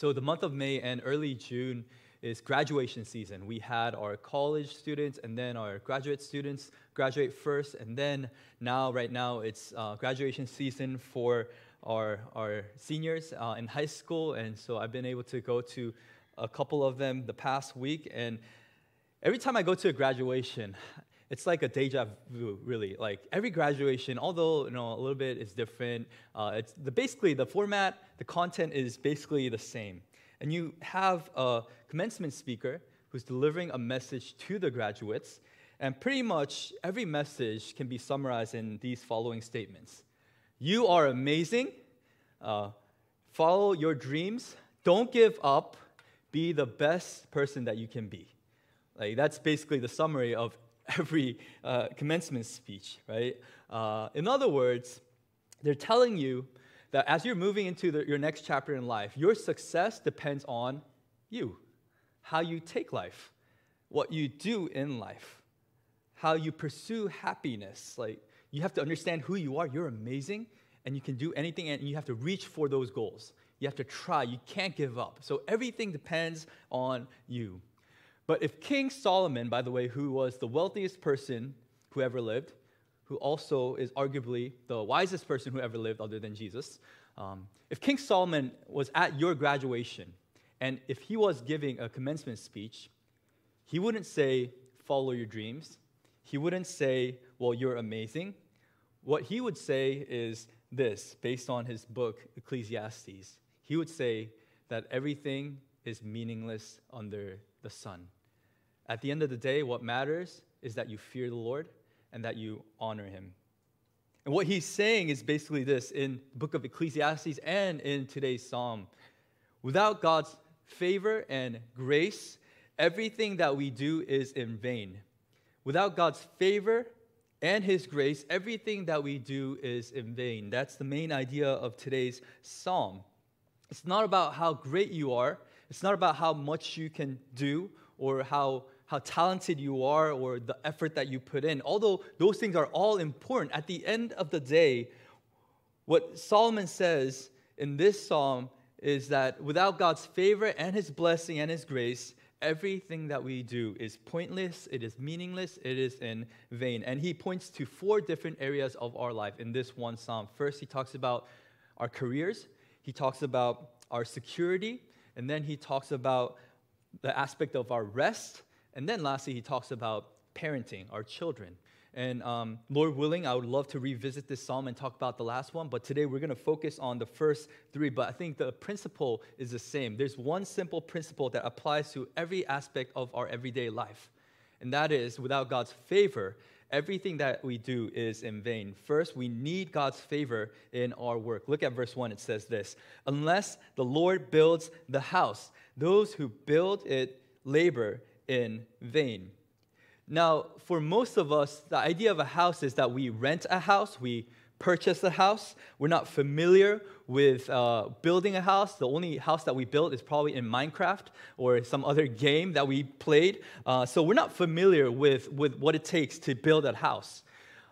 So, the month of May and early June is graduation season. We had our college students and then our graduate students graduate first, and then now, right now, it's uh, graduation season for our, our seniors uh, in high school. And so I've been able to go to a couple of them the past week. And every time I go to a graduation, it's like a deja vu, really. Like every graduation, although you know a little bit is different, uh, it's the, basically the format, the content is basically the same. And you have a commencement speaker who's delivering a message to the graduates, and pretty much every message can be summarized in these following statements You are amazing. Uh, follow your dreams. Don't give up. Be the best person that you can be. Like, that's basically the summary of every uh, commencement speech, right? Uh, in other words, they're telling you that as you're moving into the, your next chapter in life, your success depends on you, how you take life, what you do in life, how you pursue happiness. Like, you have to understand who you are. You're amazing, and you can do anything, and you have to reach for those goals. You have to try. You can't give up. So, everything depends on you. But if King Solomon, by the way, who was the wealthiest person who ever lived, who also is arguably the wisest person who ever lived other than Jesus, um, if King Solomon was at your graduation and if he was giving a commencement speech, he wouldn't say, Follow your dreams. He wouldn't say, Well, you're amazing. What he would say is this, based on his book, Ecclesiastes. He would say that everything is meaningless under the sun. At the end of the day, what matters is that you fear the Lord and that you honor him. And what he's saying is basically this in the book of Ecclesiastes and in today's psalm. Without God's favor and grace, everything that we do is in vain. Without God's favor and his grace, everything that we do is in vain. That's the main idea of today's psalm. It's not about how great you are, it's not about how much you can do or how how talented you are or the effort that you put in. Although those things are all important, at the end of the day, what Solomon says in this psalm is that without God's favor and his blessing and his grace, everything that we do is pointless, it is meaningless, it is in vain. And he points to four different areas of our life in this one psalm. First, he talks about our careers, he talks about our security, and then he talks about the aspect of our rest, and then lastly, he talks about parenting our children. And um, Lord willing, I would love to revisit this psalm and talk about the last one, but today we're going to focus on the first three. But I think the principle is the same. There's one simple principle that applies to every aspect of our everyday life, and that is without God's favor, everything that we do is in vain. First, we need God's favor in our work. Look at verse 1. It says this Unless the Lord builds the house, those who build it labor in vain. Now, for most of us, the idea of a house is that we rent a house, we purchase a house. We're not familiar with uh, building a house. The only house that we built is probably in Minecraft or some other game that we played. Uh, so we're not familiar with, with what it takes to build a house.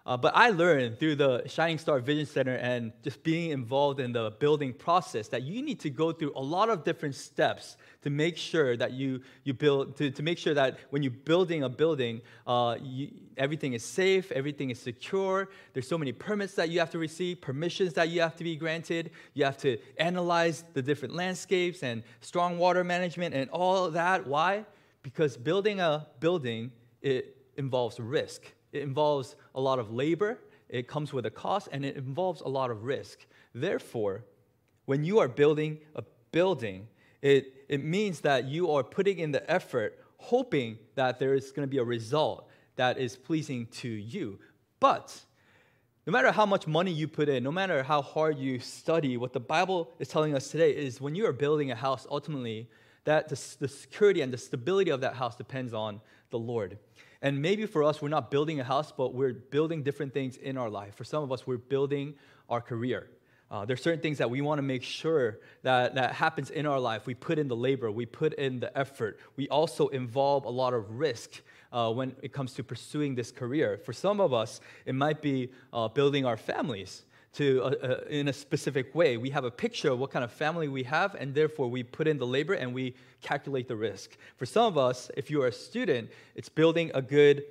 Uh, but I learned through the Shining Star Vision Center and just being involved in the building process that you need to go through a lot of different steps to make sure that you, you build, to, to make sure that when you're building a building, uh, you, everything is safe, everything is secure. There's so many permits that you have to receive, permissions that you have to be granted. You have to analyze the different landscapes and stormwater management and all that. Why? Because building a building, it involves risk it involves a lot of labor, it comes with a cost, and it involves a lot of risk. Therefore, when you are building a building, it, it means that you are putting in the effort, hoping that there is going to be a result that is pleasing to you. But no matter how much money you put in, no matter how hard you study, what the Bible is telling us today is when you are building a house, ultimately, that the, the security and the stability of that house depends on the Lord. And maybe for us, we're not building a house, but we're building different things in our life. For some of us, we're building our career. Uh, there's certain things that we want to make sure that, that happens in our life. We put in the labor, we put in the effort. We also involve a lot of risk uh, when it comes to pursuing this career. For some of us, it might be uh, building our families. To uh, uh, in a specific way. We have a picture of what kind of family we have, and therefore we put in the labor and we calculate the risk. For some of us, if you are a student, it's building a good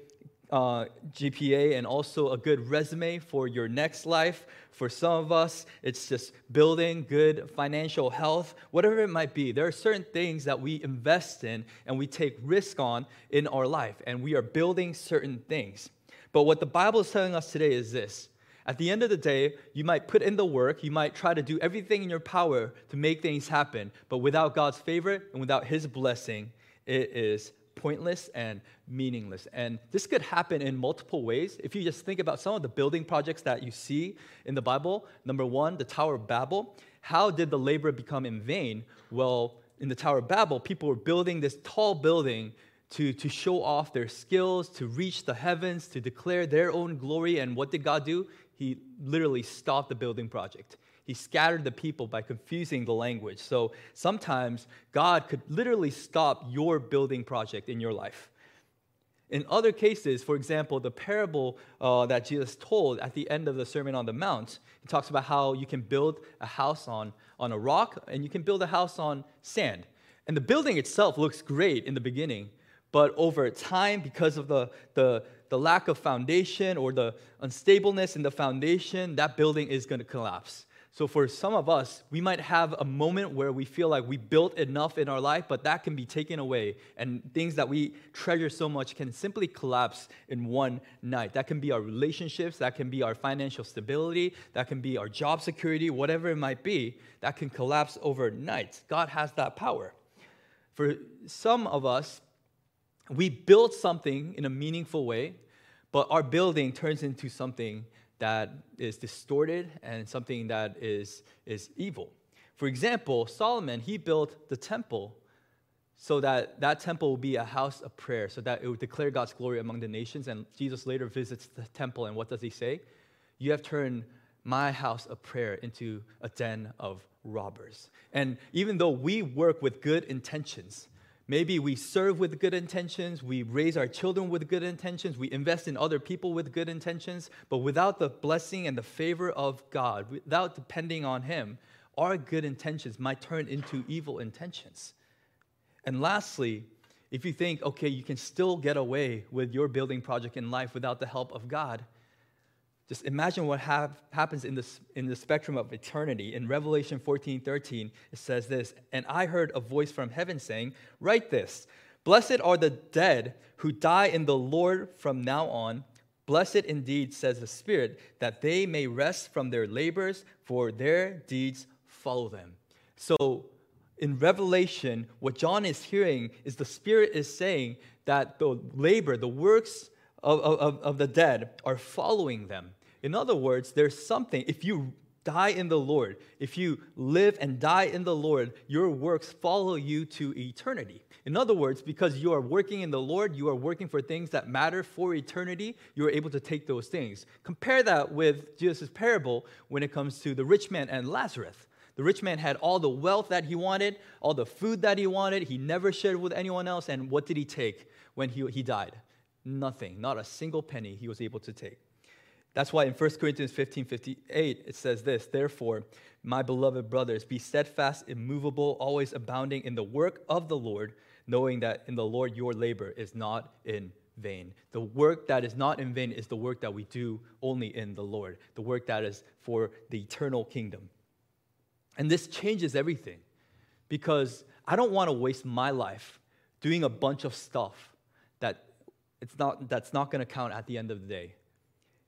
uh, GPA and also a good resume for your next life. For some of us, it's just building good financial health, whatever it might be. There are certain things that we invest in and we take risk on in our life, and we are building certain things. But what the Bible is telling us today is this at the end of the day, you might put in the work, you might try to do everything in your power to make things happen, but without God's favor and without His blessing, it is pointless and meaningless. And this could happen in multiple ways. If you just think about some of the building projects that you see in the Bible, number one, the Tower of Babel. How did the labor become in vain? Well, in the Tower of Babel, people were building this tall building to, to show off their skills, to reach the heavens, to declare their own glory. And what did God do? He literally stopped the building project. He scattered the people by confusing the language. So sometimes God could literally stop your building project in your life. In other cases, for example, the parable uh, that Jesus told at the end of the Sermon on the Mount, he talks about how you can build a house on, on a rock and you can build a house on sand. And the building itself looks great in the beginning, but over time, because of the, the, the lack of foundation or the unstableness in the foundation, that building is going to collapse. So, for some of us, we might have a moment where we feel like we built enough in our life, but that can be taken away. And things that we treasure so much can simply collapse in one night. That can be our relationships, that can be our financial stability, that can be our job security, whatever it might be, that can collapse overnight. God has that power. For some of us, we build something in a meaningful way, but our building turns into something that is distorted and something that is, is evil. For example, Solomon, he built the temple so that that temple will be a house of prayer, so that it would declare God's glory among the nations. And Jesus later visits the temple, and what does he say? You have turned my house of prayer into a den of robbers. And even though we work with good intentions, Maybe we serve with good intentions, we raise our children with good intentions, we invest in other people with good intentions, but without the blessing and the favor of God, without depending on Him, our good intentions might turn into evil intentions. And lastly, if you think, okay, you can still get away with your building project in life without the help of God, just imagine what happens in, this, in the spectrum of eternity. In Revelation 14 13, it says this And I heard a voice from heaven saying, Write this Blessed are the dead who die in the Lord from now on. Blessed indeed, says the Spirit, that they may rest from their labors, for their deeds follow them. So, in Revelation, what John is hearing is the Spirit is saying that the labor, the works of, of, of the dead are following them. In other words, there's something, if you die in the Lord, if you live and die in the Lord, your works follow you to eternity. In other words, because you are working in the Lord, you are working for things that matter for eternity, you are able to take those things. Compare that with Jesus' parable when it comes to the rich man and Lazarus. The rich man had all the wealth that he wanted, all the food that he wanted. He never shared with anyone else. And what did he take when he, he died? Nothing, not a single penny he was able to take. That's why in 1 Corinthians 15 58, it says this Therefore, my beloved brothers, be steadfast, immovable, always abounding in the work of the Lord, knowing that in the Lord your labor is not in vain. The work that is not in vain is the work that we do only in the Lord, the work that is for the eternal kingdom. And this changes everything because I don't want to waste my life doing a bunch of stuff that it's not, that's not going to count at the end of the day.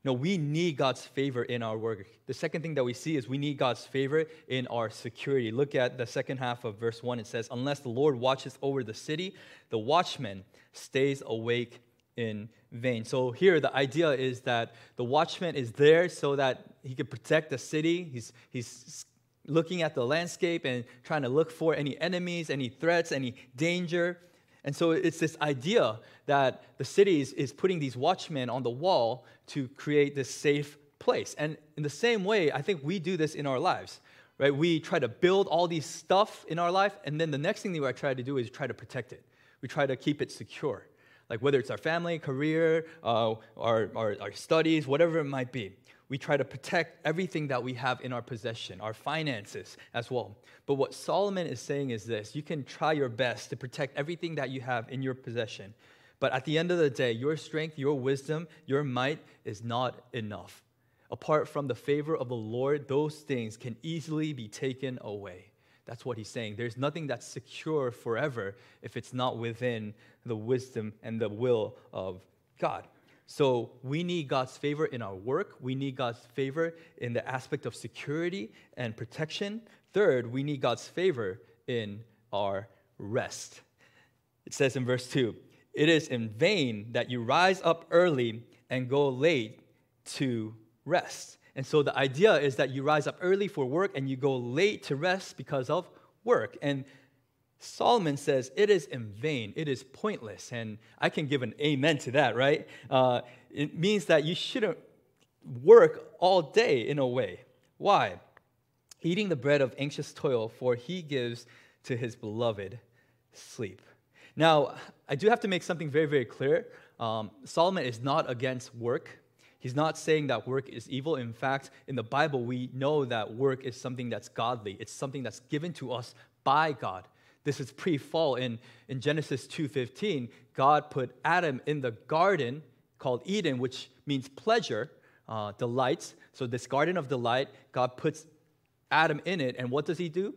No, we need God's favor in our work. The second thing that we see is we need God's favor in our security. Look at the second half of verse 1. It says, Unless the Lord watches over the city, the watchman stays awake in vain. So here, the idea is that the watchman is there so that he can protect the city. He's, he's looking at the landscape and trying to look for any enemies, any threats, any danger. And so it's this idea that the city is, is putting these watchmen on the wall to create this safe place. And in the same way, I think we do this in our lives, right? We try to build all these stuff in our life, and then the next thing that we try to do is try to protect it. We try to keep it secure, like whether it's our family, career, uh, our, our, our studies, whatever it might be. We try to protect everything that we have in our possession, our finances as well. But what Solomon is saying is this you can try your best to protect everything that you have in your possession. But at the end of the day, your strength, your wisdom, your might is not enough. Apart from the favor of the Lord, those things can easily be taken away. That's what he's saying. There's nothing that's secure forever if it's not within the wisdom and the will of God. So we need God's favor in our work. We need God's favor in the aspect of security and protection. Third, we need God's favor in our rest. It says in verse 2 It is in vain that you rise up early and go late to rest. And so the idea is that you rise up early for work and you go late to rest because of work. And Solomon says it is in vain, it is pointless. And I can give an amen to that, right? Uh, it means that you shouldn't work all day in a way. Why? Eating the bread of anxious toil, for he gives to his beloved sleep. Now, I do have to make something very, very clear. Um, Solomon is not against work. He's not saying that work is evil. In fact, in the Bible, we know that work is something that's godly. It's something that's given to us by God. This is pre-fall. In, in Genesis 2.15, God put Adam in the garden called Eden, which means pleasure, uh, delights. So this garden of delight, God puts Adam in it. And what does he do?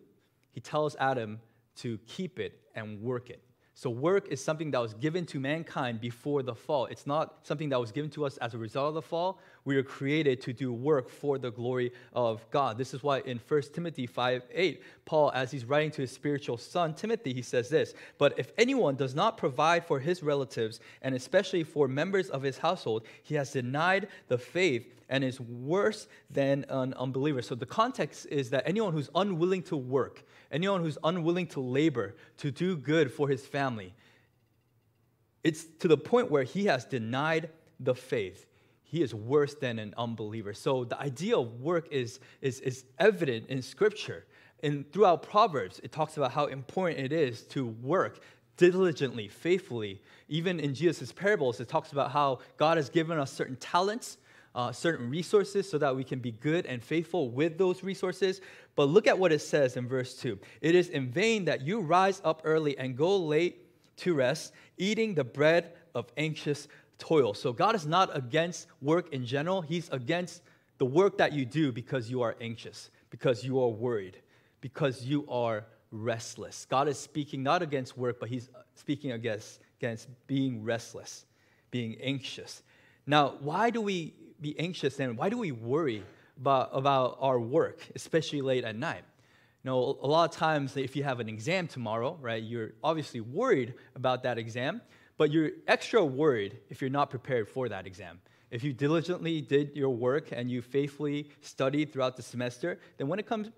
He tells Adam to keep it and work it. So, work is something that was given to mankind before the fall. It's not something that was given to us as a result of the fall. We were created to do work for the glory of God. This is why in 1 Timothy 5 8, Paul, as he's writing to his spiritual son, Timothy, he says this But if anyone does not provide for his relatives, and especially for members of his household, he has denied the faith and is worse than an unbeliever. So, the context is that anyone who's unwilling to work, anyone who's unwilling to labor, to do good for his family, it's to the point where he has denied the faith. He is worse than an unbeliever. So the idea of work is, is, is evident in Scripture. And throughout Proverbs, it talks about how important it is to work diligently, faithfully. Even in Jesus' parables, it talks about how God has given us certain talents uh, certain resources so that we can be good and faithful with those resources. But look at what it says in verse 2 It is in vain that you rise up early and go late to rest, eating the bread of anxious toil. So God is not against work in general, He's against the work that you do because you are anxious, because you are worried, because you are restless. God is speaking not against work, but He's speaking against, against being restless, being anxious. Now, why do we be anxious and why do we worry about, about our work, especially late at night? You know, a lot of times if you have an exam tomorrow, right, you're obviously worried about that exam, but you're extra worried if you're not prepared for that exam. If you diligently did your work and you faithfully studied throughout the semester, then when it comes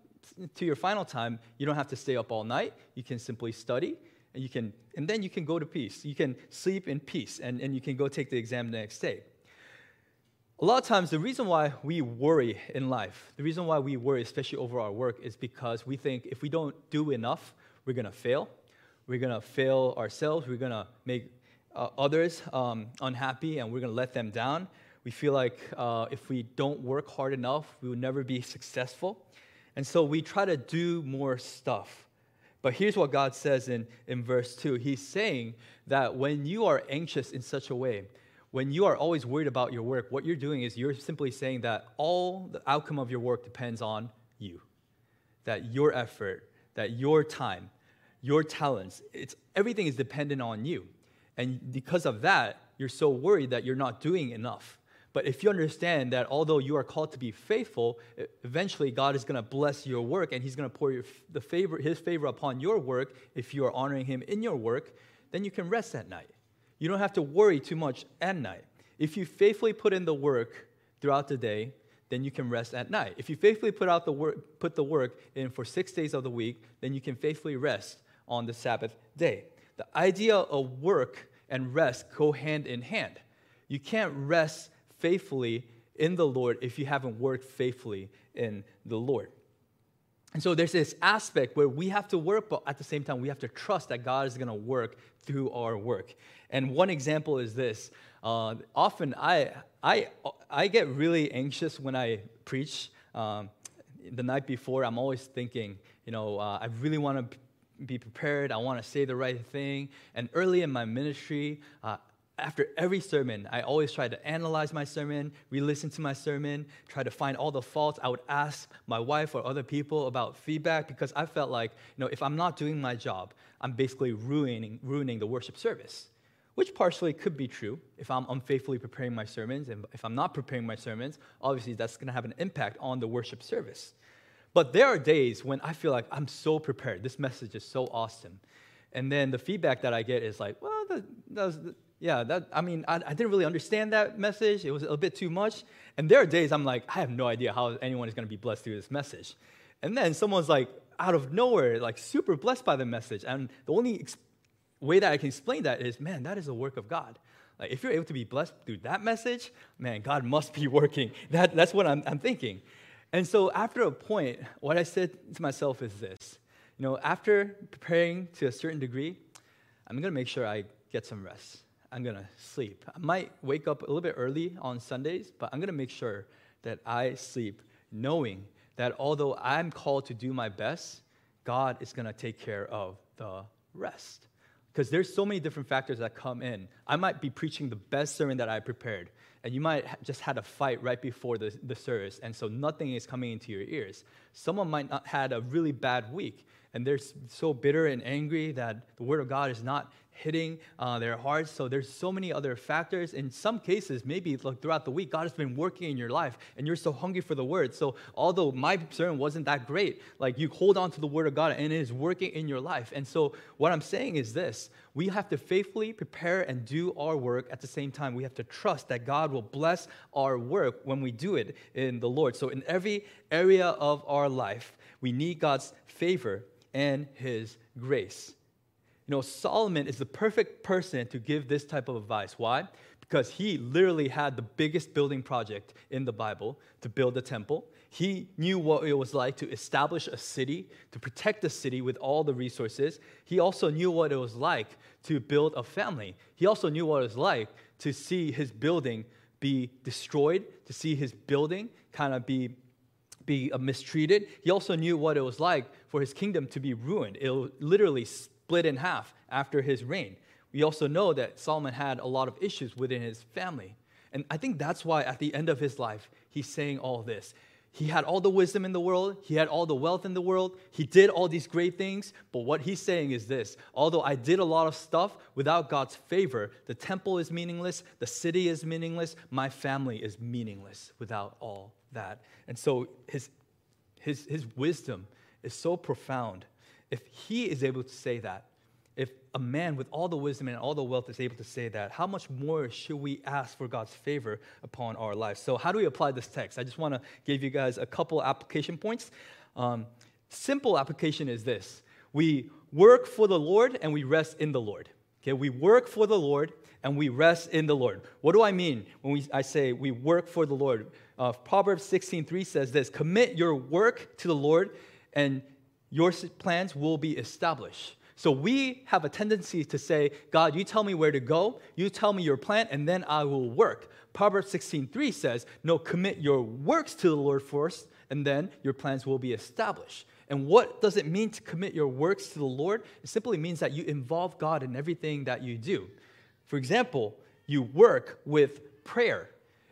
to your final time, you don't have to stay up all night. You can simply study and you can and then you can go to peace. You can sleep in peace and, and you can go take the exam the next day. A lot of times, the reason why we worry in life, the reason why we worry, especially over our work, is because we think if we don't do enough, we're going to fail. We're going to fail ourselves. We're going to make uh, others um, unhappy and we're going to let them down. We feel like uh, if we don't work hard enough, we will never be successful. And so we try to do more stuff. But here's what God says in, in verse 2 He's saying that when you are anxious in such a way, when you are always worried about your work, what you're doing is you're simply saying that all the outcome of your work depends on you. That your effort, that your time, your talents, it's everything is dependent on you. And because of that, you're so worried that you're not doing enough. But if you understand that although you are called to be faithful, eventually God is going to bless your work and He's going to pour your, the favor, His favor upon your work if you are honoring Him in your work, then you can rest at night. You don't have to worry too much at night. If you faithfully put in the work throughout the day, then you can rest at night. If you faithfully put out the work, put the work in for six days of the week, then you can faithfully rest on the Sabbath day. The idea of work and rest go hand in hand. You can't rest faithfully in the Lord if you haven't worked faithfully in the Lord. And so there's this aspect where we have to work, but at the same time, we have to trust that God is going to work through our work. And one example is this. Uh, often I, I, I get really anxious when I preach. Um, the night before, I'm always thinking, you know, uh, I really want to be prepared. I want to say the right thing. And early in my ministry, uh, after every sermon, I always try to analyze my sermon, re listen to my sermon, try to find all the faults. I would ask my wife or other people about feedback because I felt like, you know, if I'm not doing my job, I'm basically ruining, ruining the worship service, which partially could be true if I'm unfaithfully preparing my sermons. And if I'm not preparing my sermons, obviously that's going to have an impact on the worship service. But there are days when I feel like I'm so prepared. This message is so awesome. And then the feedback that I get is like, well, that, that was, yeah, that, I mean, I, I, didn't really understand that message. It was a bit too much. And there are days I'm like, I have no idea how anyone is going to be blessed through this message. And then someone's like, out of nowhere, like super blessed by the message. And the only ex- way that I can explain that is, man, that is a work of God. Like, if you're able to be blessed through that message, man, God must be working. That, that's what I'm, I'm thinking. And so after a point, what I said to myself is this you know, after preparing to a certain degree, I'm gonna make sure I get some rest. I'm gonna sleep. I might wake up a little bit early on Sundays, but I'm gonna make sure that I sleep knowing that although I'm called to do my best, God is gonna take care of the rest. Because there's so many different factors that come in. I might be preaching the best sermon that I prepared, and you might ha- just had a fight right before the, the service, and so nothing is coming into your ears. Someone might not had a really bad week, and they're so bitter and angry that the word of God is not hitting uh, their hearts. So there's so many other factors. In some cases, maybe like throughout the week, God has been working in your life, and you're so hungry for the word. So although my sermon wasn't that great, like you hold on to the word of God, and it is working in your life. And so what I'm saying is this: we have to faithfully prepare and do our work at the same time. We have to trust that God will bless our work when we do it in the Lord. So in every area of our life, we need God's favor and His grace. You know, Solomon is the perfect person to give this type of advice. Why? Because he literally had the biggest building project in the Bible to build the temple. He knew what it was like to establish a city, to protect the city with all the resources. He also knew what it was like to build a family. He also knew what it was like to see his building be destroyed, to see his building kind of be be uh, mistreated. He also knew what it was like for his kingdom to be ruined. It literally split in half after his reign. We also know that Solomon had a lot of issues within his family. And I think that's why at the end of his life, he's saying all this. He had all the wisdom in the world, he had all the wealth in the world, he did all these great things. But what he's saying is this although I did a lot of stuff without God's favor, the temple is meaningless, the city is meaningless, my family is meaningless without all that. And so his, his, his wisdom is so profound if he is able to say that, if a man with all the wisdom and all the wealth is able to say that, how much more should we ask for God's favor upon our lives? So, how do we apply this text? I just want to give you guys a couple application points. Um, simple application is this we work for the Lord and we rest in the Lord. Okay, we work for the Lord and we rest in the Lord. What do I mean when we, I say we work for the Lord? Uh, Proverbs 16:3 says this: Commit your work to the Lord, and your plans will be established. So we have a tendency to say, God, you tell me where to go, you tell me your plan, and then I will work. Proverbs 16:3 says, No, commit your works to the Lord first, and then your plans will be established. And what does it mean to commit your works to the Lord? It simply means that you involve God in everything that you do. For example, you work with prayer.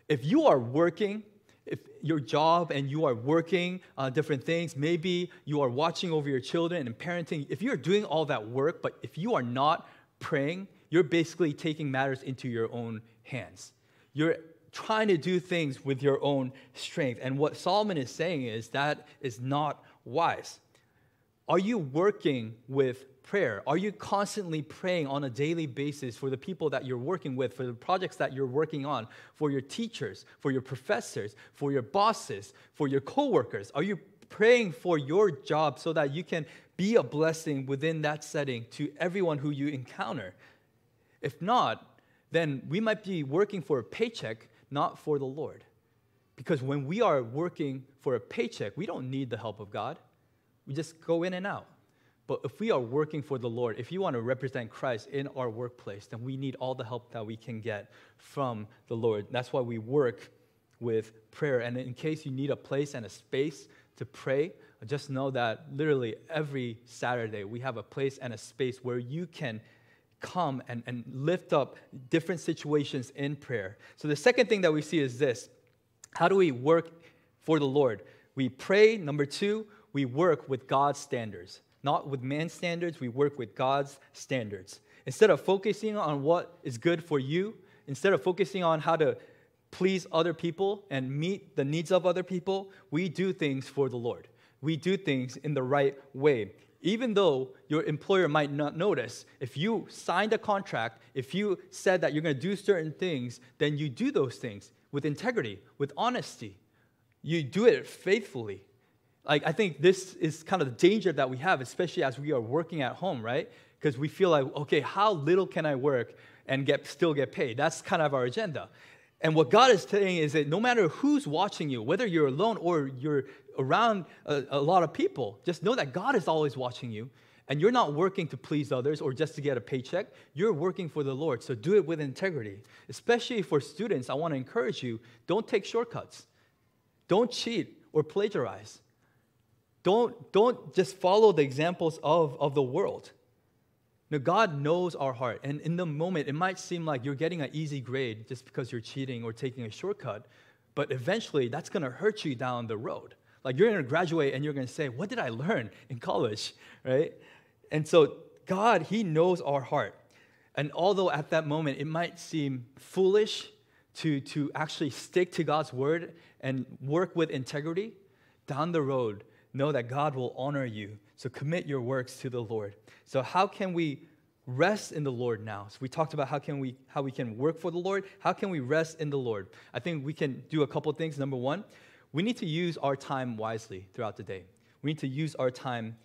If you are working if your job and you are working uh, different things, maybe you are watching over your children and parenting, if you're doing all that work, but if you are not praying, you're basically taking matters into your own hands. You're trying to do things with your own strength. And what Solomon is saying is that is not wise. Are you working with prayer? Are you constantly praying on a daily basis for the people that you're working with, for the projects that you're working on, for your teachers, for your professors, for your bosses, for your coworkers? Are you praying for your job so that you can be a blessing within that setting to everyone who you encounter? If not, then we might be working for a paycheck, not for the Lord. Because when we are working for a paycheck, we don't need the help of God. We just go in and out. But if we are working for the Lord, if you want to represent Christ in our workplace, then we need all the help that we can get from the Lord. That's why we work with prayer. And in case you need a place and a space to pray, just know that literally every Saturday we have a place and a space where you can come and, and lift up different situations in prayer. So the second thing that we see is this how do we work for the Lord? We pray. Number two, we work with God's standards. Not with man's standards, we work with God's standards. Instead of focusing on what is good for you, instead of focusing on how to please other people and meet the needs of other people, we do things for the Lord. We do things in the right way. Even though your employer might not notice, if you signed a contract, if you said that you're going to do certain things, then you do those things with integrity, with honesty. You do it faithfully. Like, I think this is kind of the danger that we have, especially as we are working at home, right? Because we feel like, okay, how little can I work and get, still get paid? That's kind of our agenda. And what God is saying is that no matter who's watching you, whether you're alone or you're around a, a, lot of people, just know that God is always watching you. And you're not working to please others or just to get a paycheck. You're working for the Lord. So do it with integrity. Especially for students, I want to encourage you don't take shortcuts, don't cheat or plagiarize. Don't, don't just follow the examples of, of the world. Now, God knows our heart. And in the moment, it might seem like you're getting an easy grade just because you're cheating or taking a shortcut. But eventually, that's going to hurt you down the road. Like you're going to graduate and you're going to say, What did I learn in college? Right? And so, God, He knows our heart. And although at that moment it might seem foolish to, to actually stick to God's word and work with integrity, down the road, know that God will honor you. So commit your works to the Lord. So how can we rest in the Lord now? So we talked about how can we how we can work for the Lord. How can we rest in the Lord? I think we can do a couple things. Number one, we need to use our time wisely throughout the day. We need to use our time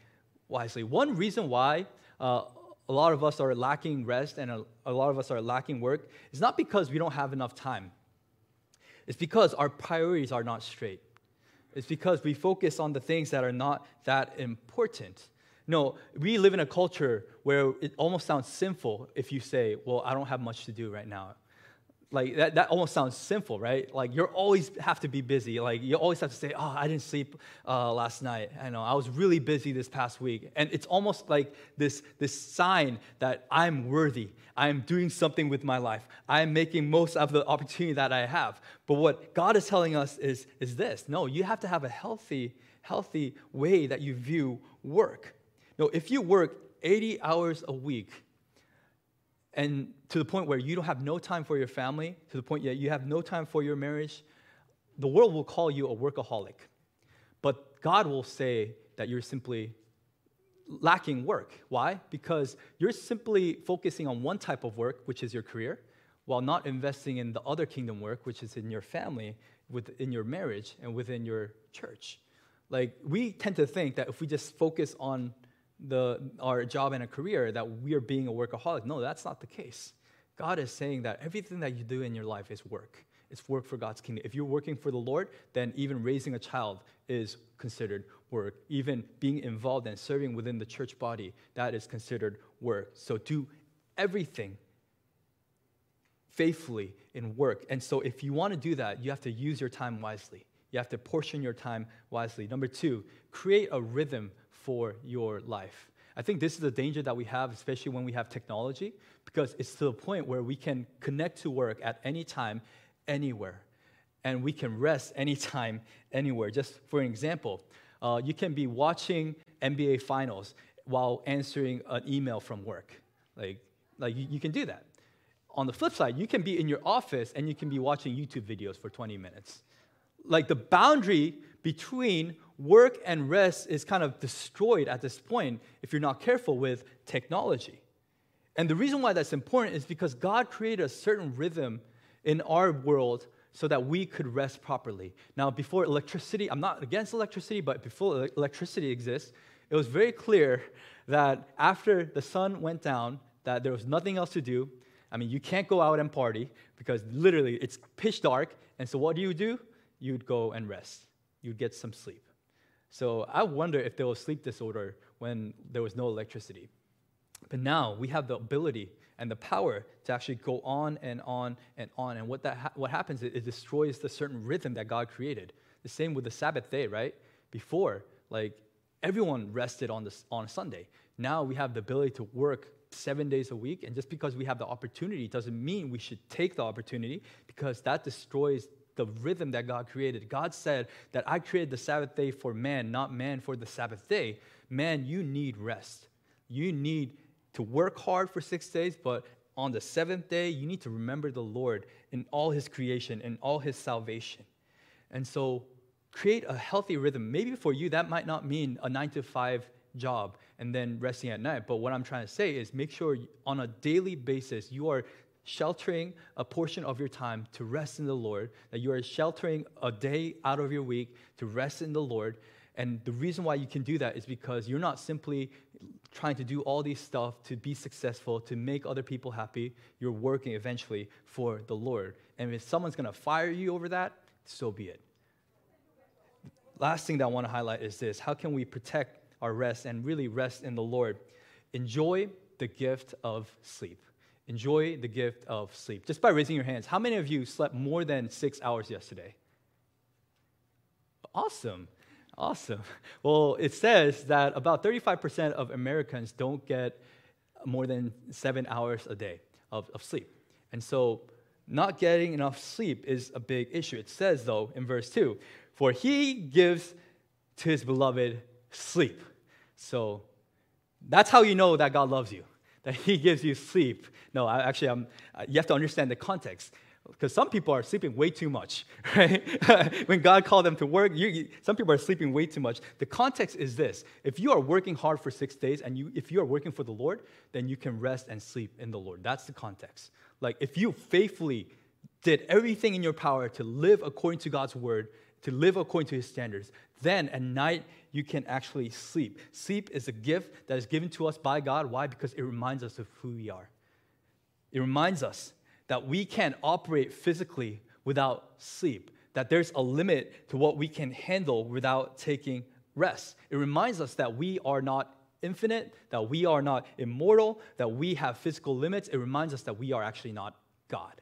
wisely. One reason why uh, a lot of us are lacking rest and a, a lot of us are lacking work is not because we don't have enough time. It's because our priorities are not straight. It's because we focus on the things that are not that important. No, we live in a culture where it almost sounds sinful if you say, Well, I don't have much to do right now like that, that almost sounds sinful right? Like you always have to be busy. Like you always have to say oh i didn't sleep uh, last night. I know i was really busy this past week. And it's almost like this this sign that i'm worthy. I'm doing something with my life. I'm making most of the opportunity that i have. But what god is telling us is is this. No you have to have a healthy healthy way that you view work. No if you work 80 hours a week and to the point where you don't have no time for your family, to the point that you have no time for your marriage, the world will call you a workaholic. But God will say that you're simply lacking work. Why? Because you're simply focusing on one type of work, which is your career, while not investing in the other kingdom work, which is in your family, within your marriage, and within your church. Like, we tend to think that if we just focus on the, our job and a career that we are being a workaholic. No, that's not the case. God is saying that everything that you do in your life is work. It's work for God's kingdom. If you're working for the Lord, then even raising a child is considered work. Even being involved and serving within the church body, that is considered work. So do everything faithfully in work. And so if you want to do that, you have to use your time wisely. You have to portion your time wisely. Number two, create a rhythm for your life. I think this is a danger that we have, especially when we have technology, because it's to the point where we can connect to work at any time, anywhere. And we can rest anytime, anywhere. Just for an example, uh, you can be watching NBA finals while answering an email from work. Like, like you, you can do that. On the flip side, you can be in your office and you can be watching YouTube videos for 20 minutes. Like the boundary between work and rest is kind of destroyed at this point if you're not careful with technology. And the reason why that's important is because God created a certain rhythm in our world so that we could rest properly. Now, before electricity, I'm not against electricity, but before electricity exists, it was very clear that after the sun went down, that there was nothing else to do. I mean, you can't go out and party because literally it's pitch dark. And so what do you do? You'd go and rest. You'd get some sleep. So I wonder if there was sleep disorder when there was no electricity. But now we have the ability and the power to actually go on and on and on. And what, that ha- what happens is it destroys the certain rhythm that God created. The same with the Sabbath day, right? Before, like everyone rested on, this, on Sunday. Now we have the ability to work seven days a week. And just because we have the opportunity doesn't mean we should take the opportunity because that destroys the rhythm that God created. God said that I created the Sabbath day for man, not man for the Sabbath day. Man, you need rest. You need to work hard for six days, but on the seventh day, you need to remember the Lord in all his creation and all his salvation. And so create a healthy rhythm. Maybe for you, that might not mean a nine to five job and then resting at night. But what I'm trying to say is make sure on a daily basis you are sheltering a portion of your time to rest in the Lord, that you are sheltering a day out of your week to rest in the Lord. And the reason why you can do that is because you're not simply trying to do all these stuff to be successful, to make other people happy. You're working eventually for the Lord. And if someone's going to fire you over that, so be it. Last thing that I want to highlight is this how can we protect our rest and really rest in the Lord? Enjoy the gift of sleep. Enjoy the gift of sleep. Just by raising your hands, how many of you slept more than six hours yesterday? Awesome. Awesome. Well, it says that about 35% of Americans don't get more than seven hours a day of, of sleep. And so, not getting enough sleep is a big issue. It says, though, in verse 2 For he gives to his beloved sleep. So, that's how you know that God loves you, that he gives you sleep. No, I, actually, I'm, uh, you have to understand the context because some people are sleeping way too much, right? when God called them to work, you, some people are sleeping way too much. The context is this if you are working hard for six days and you, if you are working for the Lord, then you can rest and sleep in the Lord. That's the context. Like if you faithfully did everything in your power to live according to God's word, to live according to his standards, then at night you can actually sleep. Sleep is a gift that is given to us by God. Why? Because it reminds us of who we are. It reminds us that we can't operate physically without sleep, that there's a limit to what we can handle without taking rest. It reminds us that we are not infinite, that we are not immortal, that we have physical limits. It reminds us that we are actually not God.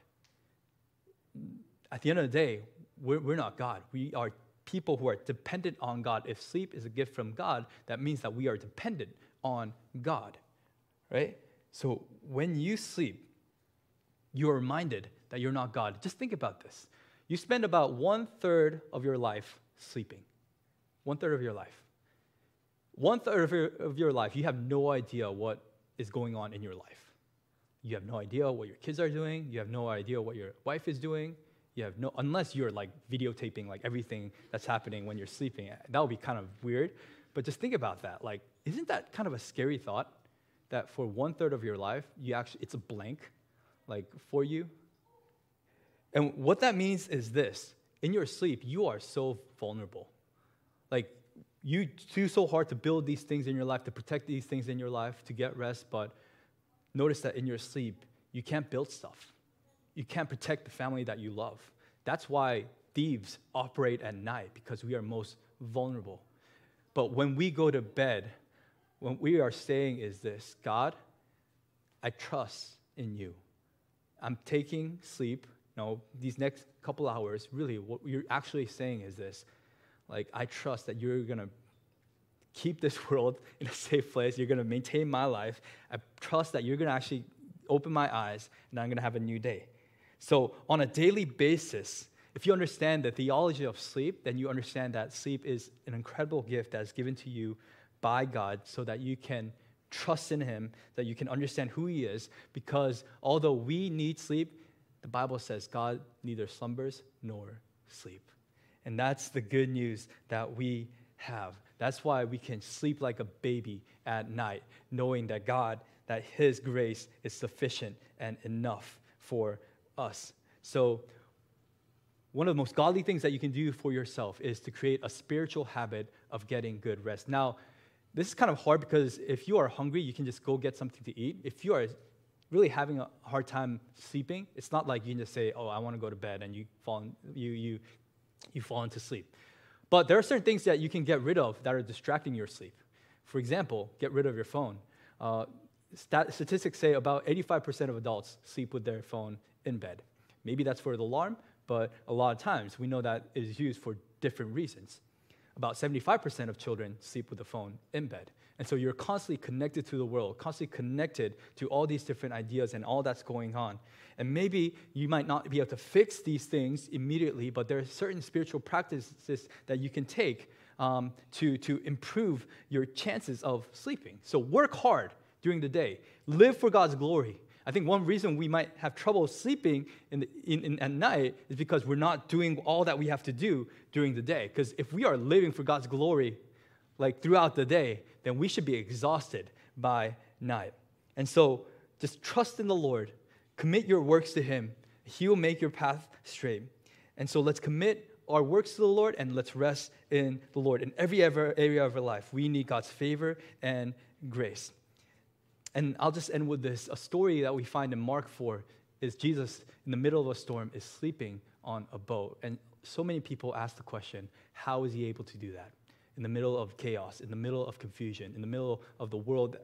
At the end of the day, we're, we're not God. We are people who are dependent on God. If sleep is a gift from God, that means that we are dependent on God, right? So when you sleep, you are reminded that you're not God. Just think about this. You spend about one third of your life sleeping. One third of your life. One third of your, of your life, you have no idea what is going on in your life. You have no idea what your kids are doing. You have no idea what your wife is doing. You have no, unless you're like videotaping like everything that's happening when you're sleeping. That would be kind of weird. But just think about that. Like, isn't that kind of a scary thought? That for one third of your life, you actually, it's a blank like for you. And what that means is this in your sleep, you are so vulnerable. Like, you do so hard to build these things in your life, to protect these things in your life, to get rest, but notice that in your sleep, you can't build stuff. You can't protect the family that you love. That's why thieves operate at night, because we are most vulnerable. But when we go to bed, what we are saying is this God, I trust in you. I'm taking sleep, know, these next couple hours, really, what you're actually saying is this like, I trust that you're going to keep this world in a safe place. You're going to maintain my life. I trust that you're going to actually open my eyes and I'm going to have a new day. So, on a daily basis, if you understand the theology of sleep, then you understand that sleep is an incredible gift that is given to you by God so that you can trust in Him, that you can understand who He is, because although we need sleep, the Bible says God neither slumbers nor sleep. And that's the good news that we have. That's why we can sleep like a baby at night, knowing that God, that His grace is sufficient and enough for us. So, one of the most godly things that you can do for yourself is to create a spiritual habit of getting good rest. Now, this is kind of hard because if you are hungry, you can just go get something to eat. If you are really having a hard time sleeping, it's not like you can just say, "Oh, I want to go to bed," and you fall you you you fall into sleep. But there are certain things that you can get rid of that are distracting your sleep. For example, get rid of your phone. Uh, stat- statistics say about 85% of adults sleep with their phone in bed. Maybe that's for the alarm, but a lot of times we know that it is used for different reasons. About 75% of children sleep with the phone in bed. And so you're constantly connected to the world, constantly connected to all these different ideas and all that's going on. And maybe you might not be able to fix these things immediately, but there are certain spiritual practices that you can take um, to, to improve your chances of sleeping. So work hard during the day, live for God's glory. I think one reason we might have trouble sleeping in the, in, in, at night is because we're not doing all that we have to do during the day. Because if we are living for God's glory, like throughout the day, then we should be exhausted by night. And so just trust in the Lord, commit your works to Him. He will make your path straight. And so let's commit our works to the Lord and let's rest in the Lord. In every area of our life, we need God's favor and grace. And I'll just end with this a story that we find in Mark 4 is Jesus in the middle of a storm is sleeping on a boat. And so many people ask the question, how is he able to do that? In the middle of chaos, in the middle of confusion, in the middle of the world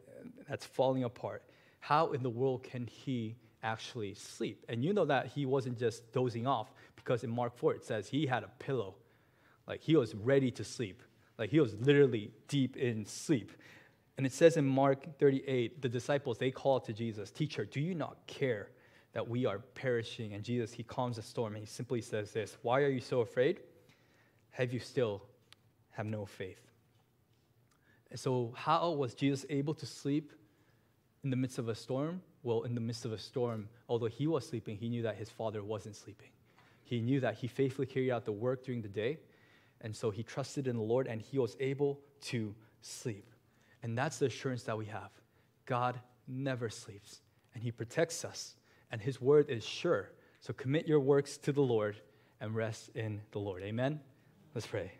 that's falling apart, how in the world can he actually sleep? And you know that he wasn't just dozing off, because in Mark 4 it says he had a pillow. Like he was ready to sleep. Like he was literally deep in sleep. And it says in Mark 38, the disciples, they call to Jesus, Teacher, do you not care that we are perishing? And Jesus, he calms the storm and he simply says this Why are you so afraid? Have you still have no faith? And so, how was Jesus able to sleep in the midst of a storm? Well, in the midst of a storm, although he was sleeping, he knew that his father wasn't sleeping. He knew that he faithfully carried out the work during the day, and so he trusted in the Lord and he was able to sleep. And that's the assurance that we have. God never sleeps, and he protects us, and his word is sure. So commit your works to the Lord and rest in the Lord. Amen? Let's pray.